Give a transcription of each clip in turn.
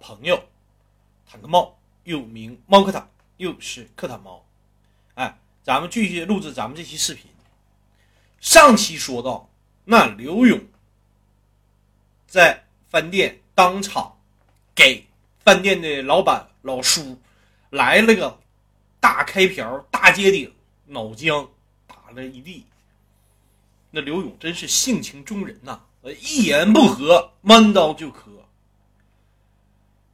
朋友坦克猫，又名猫课堂，又是课堂猫。哎，咱们继续录制咱们这期视频。上期说到，那刘勇在饭店当场给饭店的老板老叔来了个大开瓢、大揭顶，脑浆打了一地。那刘勇真是性情中人呐！呃，一言不合弯刀就磕。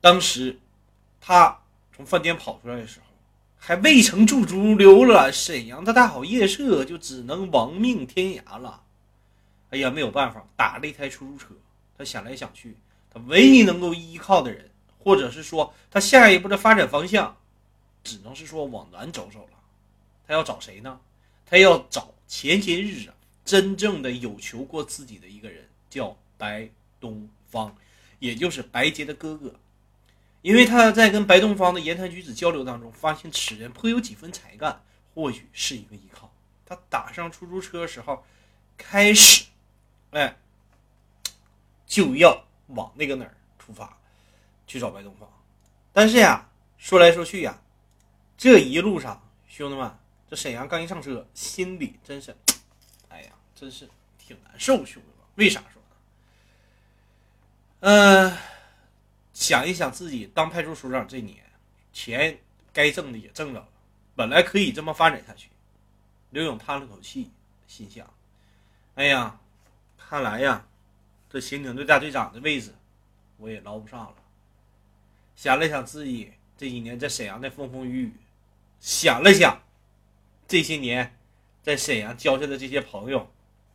当时他从饭店跑出来的时候，还未曾驻足留了沈阳的大好夜色，就只能亡命天涯了。哎呀，没有办法，打了一台出租车。他想来想去，他唯一能够依靠的人，或者是说他下一步的发展方向，只能是说往南走走了。他要找谁呢？他要找前些日子真正的有求过自己的一个人。叫白东方，也就是白洁的哥哥，因为他在跟白东方的言谈举止交流当中，发现此人颇有几分才干，或许是一个依靠。他打上出租车时候，开始，哎，就要往那个哪儿出发，去找白东方。但是呀，说来说去呀，这一路上，兄弟们，这沈阳刚一上车，心里真是，哎呀，真是挺难受，兄弟们，为啥说？嗯，想一想自己当派出所长这年，钱该挣的也挣着了，本来可以这么发展下去。刘勇叹了口气，心想：“哎呀，看来呀，这刑警队大队长的位置我也捞不上了。”想了想自己这几年在沈阳的风风雨雨，想了想这些年在沈阳交下的这些朋友，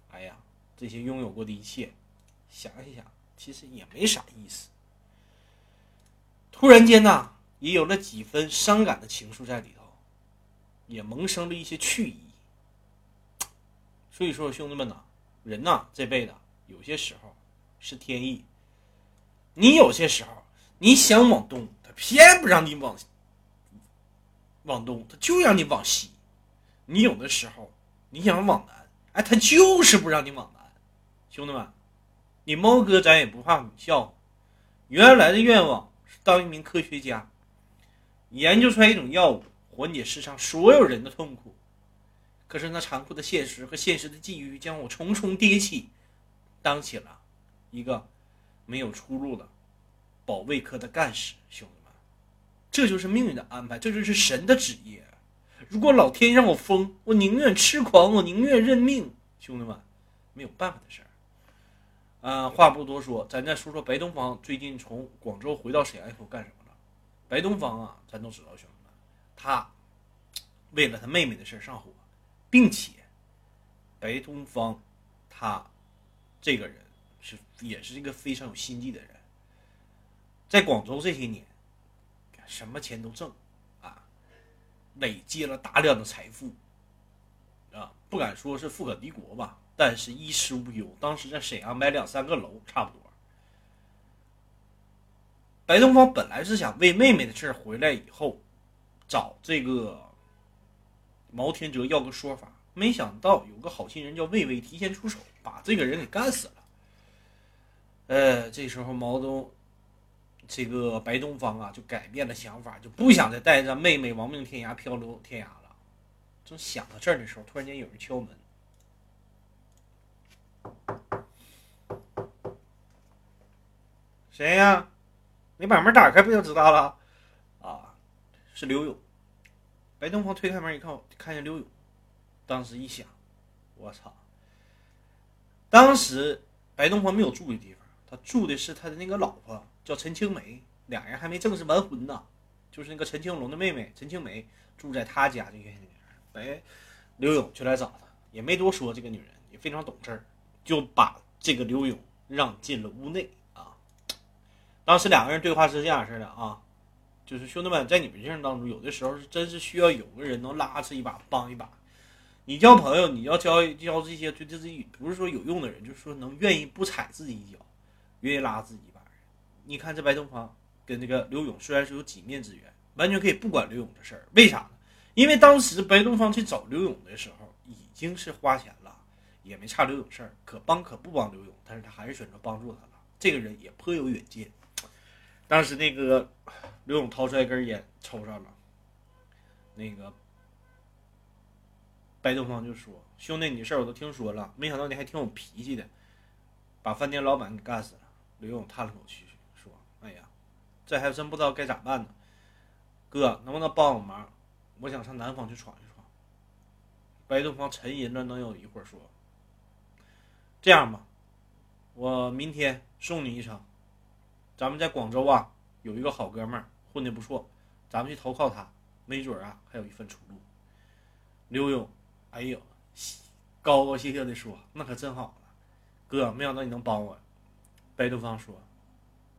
哎呀，这些拥有过的一切，想一想。其实也没啥意思。突然间呐，也有了几分伤感的情愫在里头，也萌生了一些去意。所以说，兄弟们呐，人呐这辈子有些时候是天意。你有些时候你想往东，他偏不让你往往东，他就让你往西。你有的时候你想往南，哎，他就是不让你往南。兄弟们。你猫哥，咱也不怕你笑话。原来的愿望当一名科学家，研究出来一种药物，缓解世上所有人的痛苦。可是那残酷的现实和现实的际遇将我重重跌起，当起了一个没有出路的保卫科的干事。兄弟们，这就是命运的安排，这就是神的旨意。如果老天让我疯，我宁愿痴狂，我宁愿认命。兄弟们，没有办法的事儿。嗯，话不多说，咱再说说白东方最近从广州回到沈阳以后干什么了。白东方啊，咱都知道，兄弟们，他为了他妹妹的事上火，并且白东方他这个人是也是一个非常有心计的人，在广州这些年，什么钱都挣啊，累积了大量的财富啊，不敢说是富可敌国吧。但是衣食无忧，当时在沈阳买两三个楼差不多。白东方本来是想为妹妹的事回来以后，找这个毛天哲要个说法，没想到有个好心人叫魏巍提前出手，把这个人给干死了。呃，这时候毛东，这个白东方啊，就改变了想法，就不想再带着妹妹亡命天涯、漂流天涯了。正想到这儿的时候，突然间有人敲门。谁呀？你把门打开不就知道了？啊，是刘勇。白东方推开门一看，看见刘勇，当时一想，我操！当时白东方没有住的地方，他住的是他的那个老婆，叫陈青梅，俩人还没正式完婚呢。就是那个陈青龙的妹妹陈青梅住在他家这个女人。白刘勇就来找他，也没多说，这个女人也非常懂事，就把这个刘勇让进了屋内啊。当时两个人对话是这样式的啊，就是兄弟们，在你们人生当中，有的时候是真是需要有个人能拉扯一把、帮一把。你交朋友，你要交交这些对自己不是说有用的人，就是说能愿意不踩自己一脚，愿意拉自己一把。你看这白东方跟这个刘勇虽然是有几面之缘，完全可以不管刘勇的事儿。为啥呢？因为当时白东方去找刘勇的时候，已经是花钱了，也没差刘勇事儿，可帮可不帮刘勇，但是他还是选择帮助他了。这个人也颇有远见。当时那个刘勇掏出来根烟抽上了，那个白东方就说：“兄弟，你的事儿我都听说了，没想到你还挺有脾气的，把饭店老板给干死了。”刘勇叹了口气说：“哎呀，这还真不知道该咋办呢。哥，能不能帮我忙？我想上南方去闯一闯。”白东方沉吟了能有一会儿说：“这样吧，我明天送你一程。咱们在广州啊有一个好哥们儿混的不错，咱们去投靠他，没准啊还有一份出路。”刘勇，哎呦，高高兴兴的说：“那可真好了，哥，没想到你能帮我。”白东方说：“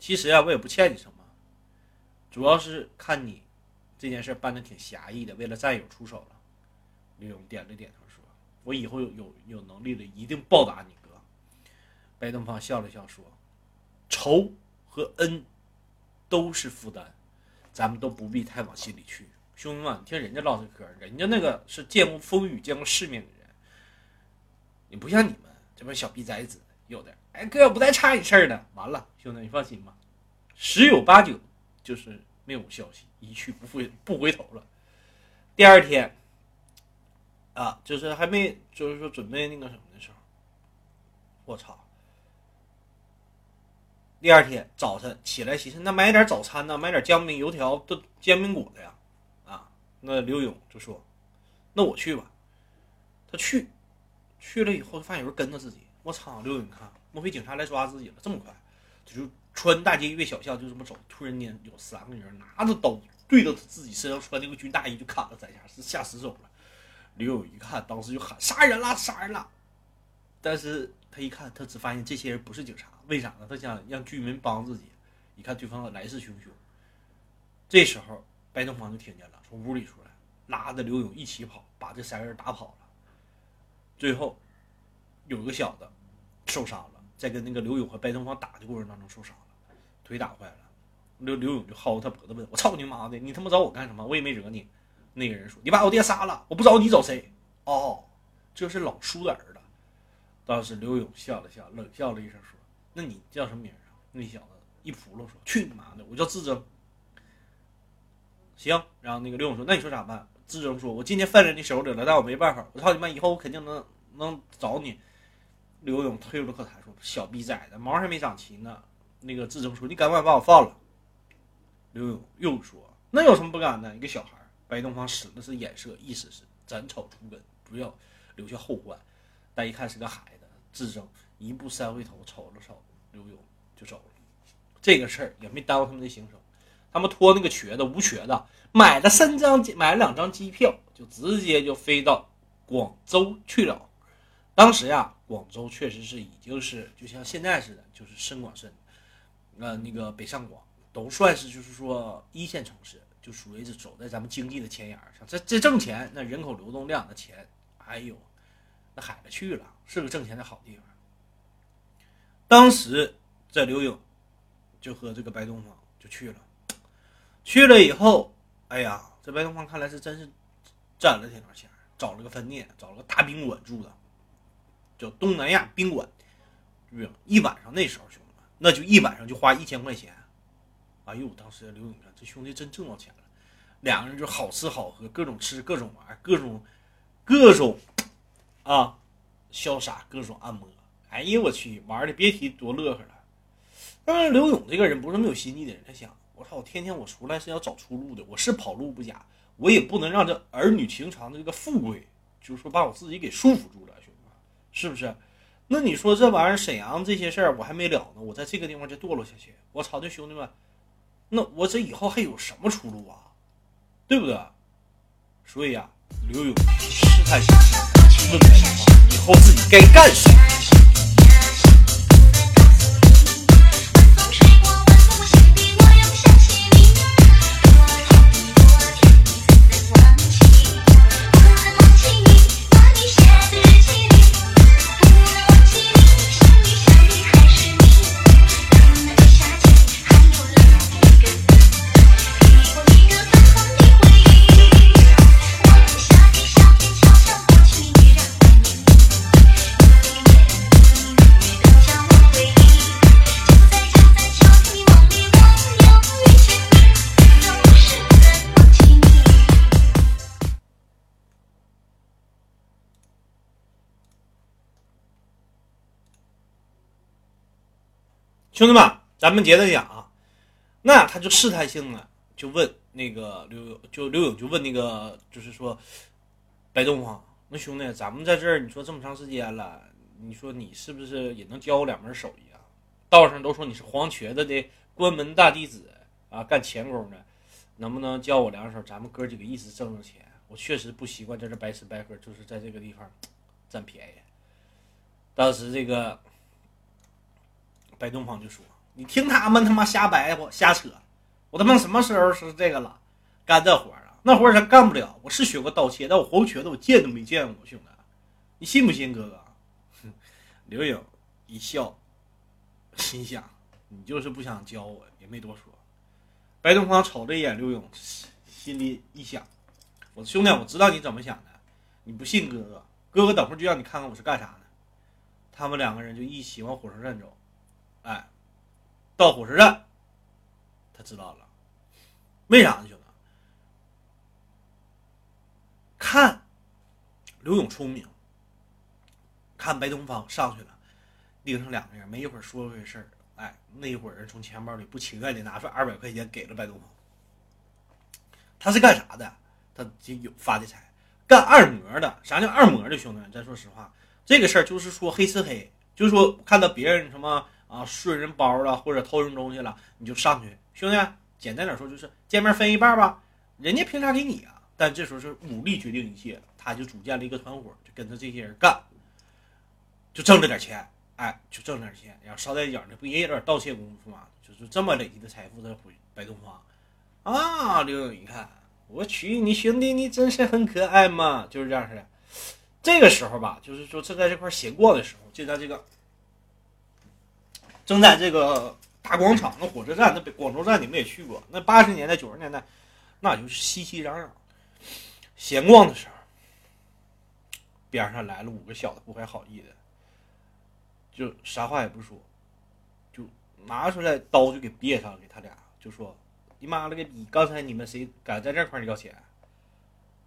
其实啊，我也不欠你什么，主要是看你这件事办的挺侠义的，为了战友出手了。”刘勇点了点头说：“我以后有有有能力了，一定报答你。”白东方笑了笑说：“仇和恩都是负担，咱们都不必太往心里去。兄弟们，你听人家唠这嗑，人家那个是见过风雨、见过世面的人，你不像你们这帮小逼崽子，有的。”哎，哥不带差你事儿的。完了，兄弟，你放心吧，十有八九就是没有消息，一去不复不回头了。第二天，啊，就是还没，就是说准备那个什么的时候，我操！第二天早晨起来，寻思那买点早餐呢，买点姜饼、油条、都煎饼果子呀。啊，那刘勇就说：“那我去吧。”他去，去了以后发现有人跟着自己。我操，刘勇，你看。莫非警察来抓自己了？这么快，他就穿大街越小巷就这么走。突然间有三个人拿着刀对着他自己身上穿那个军大衣就砍了三下，是下死手了。刘勇一看，当时就喊杀人了，杀人了。但是他一看，他只发现这些人不是警察，为啥呢？他想让居民帮自己。一看对方来势汹汹，这时候白东方就听见了，从屋里出来，拉着刘勇一起跑，把这三个人打跑了。最后有个小子受伤了。在跟那个刘勇和白东方打的过程当中受伤了，腿打坏了。刘刘勇就薅他脖子问：“我操你妈的！你他妈找我干什么？我也没惹你。”那个人说：“你把我爹杀了，我不找你找谁？”哦，这是老叔的儿子。当时刘勇笑了笑，冷笑了一声说：“那你叫什么名啊？”那小子一扑棱说：“去你妈的！我叫自争。”行。然后那个刘勇说：“那你说咋办？”自争说：“我今天犯在你手里了，但我没办法。我操你妈！以后我肯定能能找你。”刘勇退出了口痰说：“小逼崽子，毛还没长齐呢。”那个自争说：“你敢不敢把我放了？”刘勇又说：“那有什么不敢的？一个小孩。”白东方使的是眼色，意思是斩草除根，不要留下后患。但一看是个孩子，自争一步三回头，瞅了瞅刘勇就走了。这个事儿也没耽误他们的行程，他们托那个瘸子吴瘸子买了三张，买了两张机票，就直接就飞到广州去了。当时呀。广州确实是已经是就像现在似的，就是深广深，呃，那个北上广都算是就是说一线城市，就属于是走在咱们经济的前沿上。这这挣钱，那人口流动量的钱，哎呦，那海了去了，是个挣钱的好地方。当时这刘勇就和这个白东方就去了，去了以后，哎呀，这白东方看来是真是攒了挺多钱，找了个饭店，找了个大宾馆住的。叫东南亚宾馆，一晚上那时候兄弟们，那就一晚上就花一千块钱。哎呦，当时刘勇看这兄弟真挣到钱了，两个人就好吃好喝，各种吃各种玩，各种各种啊潇洒，各种按摩。哎呀，我去玩的别提多乐呵了。但是刘勇这个人不是没有心计的人，他想，我操，天天我出来是要找出路的，我是跑路不假，我也不能让这儿女情长的这个富贵，就是说把我自己给束缚住了。兄弟是不是？那你说这玩意儿，沈阳这些事儿我还没了呢，我在这个地方就堕落下去，我操！这兄弟们，那我这以后还有什么出路啊？对不对？所以啊，刘勇试探性问白东方，以后自己该干什么？兄弟们，咱们接着讲啊。那他就试探性的就问那个刘勇，就刘勇就问那个，就是说白东方，那兄弟，咱们在这儿，你说这么长时间了，你说你是不是也能教我两门手艺啊？道上都说你是黄瘸子的关门大弟子啊，干钳工的，能不能教我两手？咱们哥几个一直挣挣钱。我确实不习惯在这白吃白喝，就是在这个地方占便宜。当时这个白东方就说。你听他们他妈瞎白活瞎扯，我他妈什么时候是这个了？干这活啊？那活咱干不了。我是学过盗窃，但我黄瘸子我见都没见过，兄弟，你信不信，哥哥？刘颖一笑，心想你就是不想教我，也没多说。白东方瞅了一眼刘勇，心里一想：我兄弟，我知道你怎么想的，你不信哥哥，哥哥等会儿就让你看看我是干啥的。他们两个人就一起往火车站走，哎。到火车站，他知道了，为啥呢，兄弟？看刘勇聪明，看白东方上去了，盯上两个人，没一会儿说回事儿。哎，那一会人从钱包里不情愿的拿出二百块钱给了白东方。他是干啥的？他就有发的财，干二模的。啥叫二模的，兄弟？咱说实话，这个事儿就是说黑吃黑，就是说看到别人什么。啊，顺人包了或者偷人东西了，你就上去，兄弟，简单点说就是见面分一半吧。人家凭啥给你啊？但这时候是武力决定一切，他就组建了一个团伙，就跟着这些人干，就挣了点钱，哎，就挣点钱。然后捎带脚的不也有点盗窃功夫吗？就是这么累积的财富在回白东方。啊，刘勇一看，我去，你兄弟你真是很可爱嘛，就是这样式的。这个时候吧，就是说正在这块闲逛的时候，就在这个。正在这个大广场，那火车站，那北广州站你们也去过。那八十年代、九十年代，那就是熙熙攘攘。闲逛的时候，边上来了五个小的不怀好意的，就啥话也不说，就拿出来刀就给别上了，给他俩就说：“你妈了个逼！刚才你们谁敢在这块要钱？”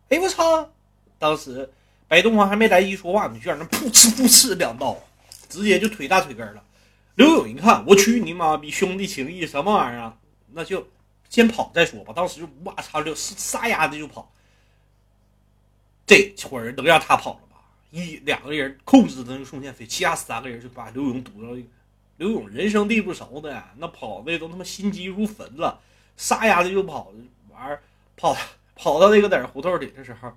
哎我操！当时白东方还没来得及说话呢，就让人噗嗤噗嗤两刀，直接就腿大腿根了。刘勇一看，我去你妈逼，兄弟情谊什么玩意儿？那就先跑再说吧。当时就哇操，就撒丫子就跑。这伙人能让他跑了吧？一两个人控制那个宋建飞，其他三个人就把刘勇堵到。刘勇人生地不熟的，那跑的都他妈心急如焚了，撒丫子就跑。玩跑跑到那个在胡同里的时候，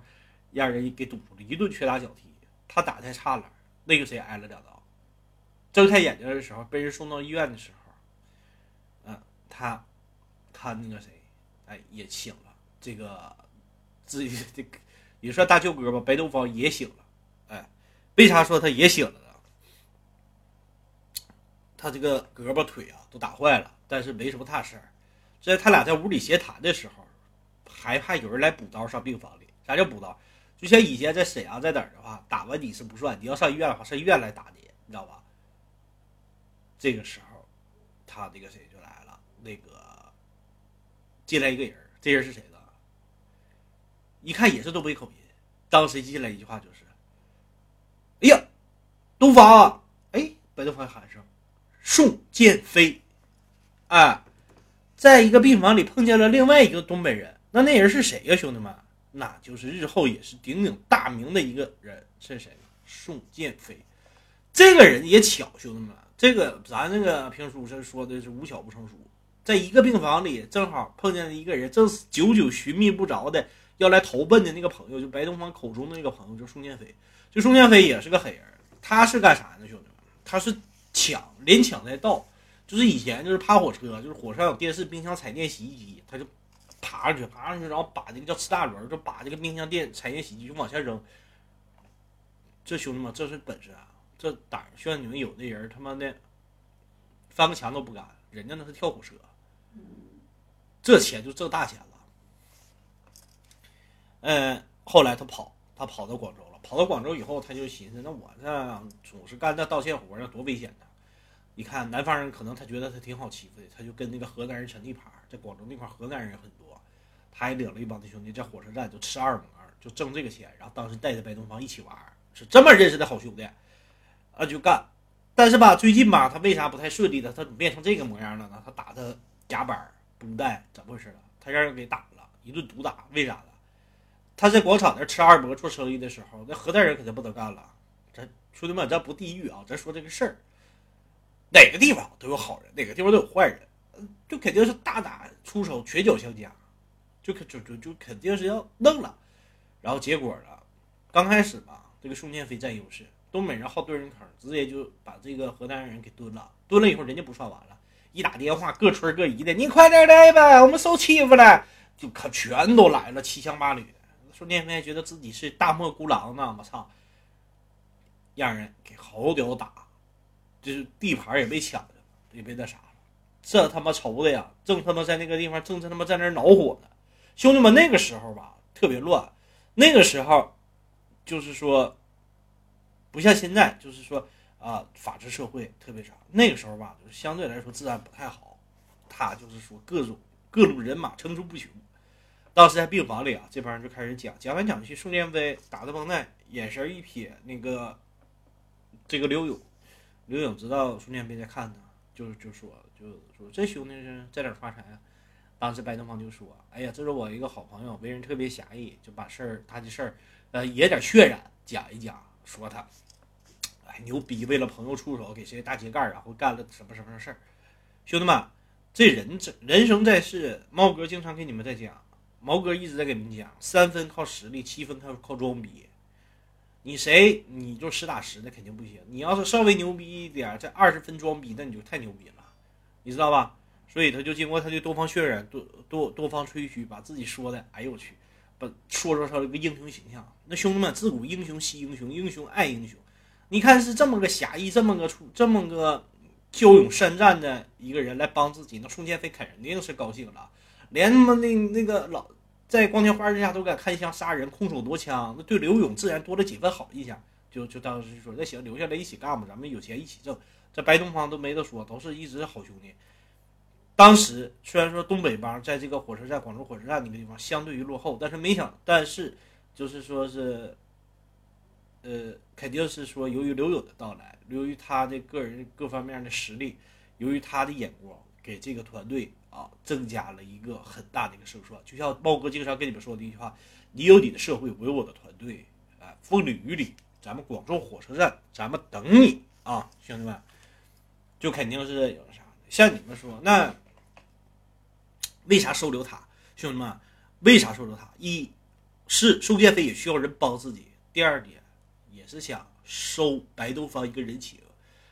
让人给堵住了，一顿拳打脚踢。他打太差了，那个谁挨了两刀。睁开眼睛的时候，被人送到医院的时候，嗯，他他那个谁，哎，也醒了。这个自己这个也算大舅哥吧，白东方也醒了。哎，为啥说他也醒了呢？他这个胳膊腿啊都打坏了，但是没什么大事儿。在他俩在屋里闲谈的时候，还怕有人来补刀上病房里。啥叫补刀？就像以前在沈阳在哪儿的话，打完你是不算，你要上医院的话，上医院来打你，你知道吧？这个时候，他这个谁就来了，那个进来一个人，这人是谁呢？一看也是东北口音。当时进来一句话就是：“哎呀，东方！”哎，白东方喊声：“宋建飞！”啊，在一个病房里碰见了另外一个东北人，那那人是谁呀，兄弟们？那就是日后也是鼎鼎大名的一个人，是谁？宋建飞。这个人也巧，兄弟们。这个咱那个评书是说的是无巧不成书，在一个病房里正好碰见了一个人，正是久久寻觅不着的要来投奔的那个朋友，就白东方口中的那个朋友，就宋建飞。就宋建飞也是个狠人，他是干啥呢，兄弟们？他是抢，连抢带盗。就是以前就是趴火车，就是火车上有电视、冰箱、彩电、洗衣机，他就爬上去，爬上去，然后把这个叫吃大轮，就把这个冰箱、电、彩电、洗衣机就往下扔。这兄弟们，这是本事啊！这胆儿，像你们有的人他妈的翻个墙都不敢，人家那是跳火车，这钱就挣大钱了。嗯，后来他跑，他跑到广州了。跑到广州以后，他就寻思，那我这总是干这盗窃活，那多危险呢？你看南方人，可能他觉得他挺好欺负的，他就跟那个河南人抢地盘，在广州那块河南人很多，他还领了一帮子兄弟在火车站就吃二模，就挣这个钱，然后当时带着白东方一起玩，是这么认识的好兄弟。啊，就干，但是吧，最近吧，他为啥不太顺利的？他怎么变成这个模样了呢？他打他夹板绷带，怎么回事了？他让人给打了一顿毒打，为啥呢？他在广场那吃二伯做生意的时候，那河南人可就不能干了。咱兄弟们，咱不地域啊，咱说这个事儿，哪个地方都有好人，哪个地方都有坏人，就肯定是大打出手，拳脚相加，就就就就肯定是要弄了。然后结果呢，刚开始吧，这个宋建飞占优势。东北人好蹲人坑，直接就把这个河南人给蹲了。蹲了以后，人家不算完了，一打电话各村各姨的，你快点来吧，我们受欺负了，就可全都来了，七枪八旅的。说聂飞觉得自己是大漠孤狼呢，我操，让人给好屌打，就是地盘也被抢了，也被那啥了。这他妈愁的呀，正他妈在那个地方，正他妈在那恼火呢。兄弟们，那个时候吧，特别乱，那个时候就是说。不像现在，就是说啊，法治社会特别少。那个时候吧，就是相对来说治安不太好。他就是说各种各路人马层出不穷。当时在病房里啊，这帮人就开始讲，讲完讲去，宋建飞打着绷带，眼神一瞥，那个这个刘勇，刘勇知道宋建飞在看他，就就说，就说这兄弟是在哪发财啊？当时白东方就说，哎呀，这是我一个好朋友，为人特别侠义，就把事儿他的事儿，呃，也点渲染讲一讲。说他，牛逼！为了朋友出手，给谁大揭盖然后干了什么什么事儿？兄弟们，这人这人生在世，猫哥经常给你们在讲，毛哥一直在给你们讲，三分靠实力，七分靠靠装逼。你谁你就实打实的肯定不行。你要是稍微牛逼一点，这二十分装逼，那你就太牛逼了，你知道吧？所以他就经过他的多方渲染，多多多方吹嘘，把自己说的，哎呦我去！把说说他一个英雄形象，那兄弟们自古英雄惜英雄，英雄爱英雄。你看是这么个侠义，这么个出，这么个骁勇善战的一个人来帮自己，那宋建飞肯定是高兴了，连他妈那那个老在光天化日下都敢开枪杀人，空手夺枪，那对刘勇自然多了几分好印象。就就当时就说那行，留下来一起干吧，咱们有钱一起挣。这白东方都没得说，都是一直好兄弟。当时虽然说东北帮在这个火车站，广州火车站那个地方相对于落后，但是没想，但是就是说是，呃，肯定是说由于刘勇的到来，由于他的个人各方面的实力，由于他的眼光，给这个团队啊增加了一个很大的一个胜算。就像猫哥经常跟你们说的一句话：“你有你的社会，我有我的团队。”啊，风里雨里，咱们广州火车站，咱们等你啊，兄弟们，就肯定是有啥像你们说那。为啥收留他，兄弟们？为啥收留他？一是宋建飞也需要人帮自己；第二点，也是想收白东方一个人情。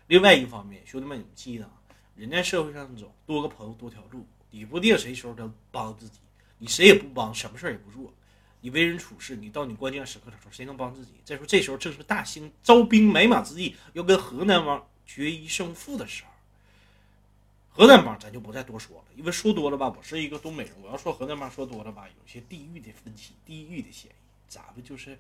另外一方面，兄弟们，你们记得，人在社会上走，多个朋友多条路，你不定谁时候能帮自己。你谁也不帮，什么事儿也不做。你为人处事，你到你关键时刻的时候，谁能帮自己？再说这时候正是大兴招兵买马之际，要跟河南王决一胜负的时候。河南帮咱就不再多说了，因为说多了吧，我是一个东北人，我要说河南帮说多了吧，有些地域的分歧、地域的嫌疑。咱们就是，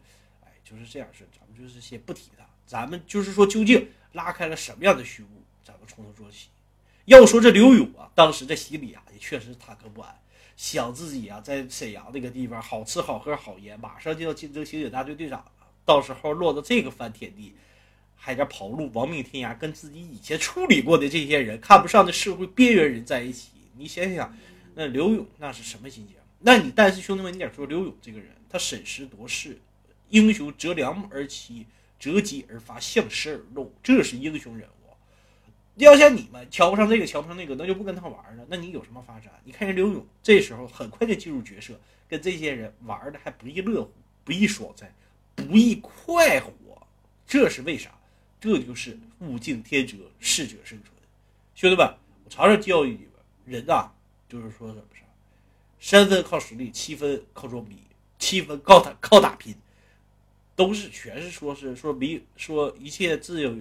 就是这样式，咱们就是先不提它。咱们就是说，究竟拉开了什么样的序幕？咱们从头做起。要说这刘勇啊，当时在心里啊，也确实忐忑不安，想自己啊，在沈阳那个地方好吃好喝好烟，马上就要竞争刑警大队队长了，到时候落到这个翻天地。还在跑路，亡命天涯，跟自己以前处理过的这些人看不上的社会边缘人在一起。你想想，那刘勇那是什么心情？那你但是兄弟们，你得说刘勇这个人，他审时度势，英雄择良木而栖，择吉而发，向时而动，这是英雄人物。要像你们瞧不上这个，瞧不上那个，那就不跟他玩了。那你有什么发展？你看人刘勇这时候很快就进入角色，跟这些人玩的还不亦乐乎，不亦爽哉，不亦快活。这是为啥？这就是物竞天择，适者生存。兄弟们，我常常教育你们，人啊，就是说什么事三分靠实力，七分靠装逼，七分靠打靠打拼，都是全是说是说没说一切自有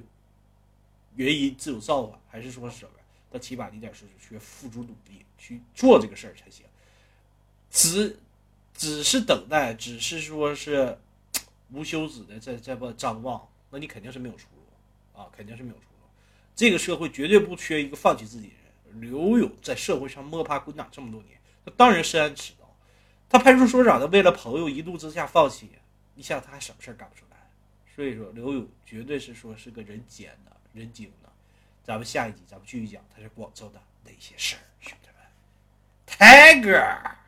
原因，自有造化，还是说什么？但起码你得是去付出努力去做这个事儿才行。只只是等待，只是说是无休止的在在不张望，那你肯定是没有出路。啊，肯定是没有出路。这个社会绝对不缺一个放弃自己的人。刘勇在社会上摸爬滚打这么多年，他当然深谙此道。他派出所长的为了朋友一怒之下放弃，你想他还什么事儿干不出来？所以说，刘勇绝对是说是个人尖的、人精的。咱们下一集咱们继续讲他是广州的那些事儿，兄弟们。Tiger。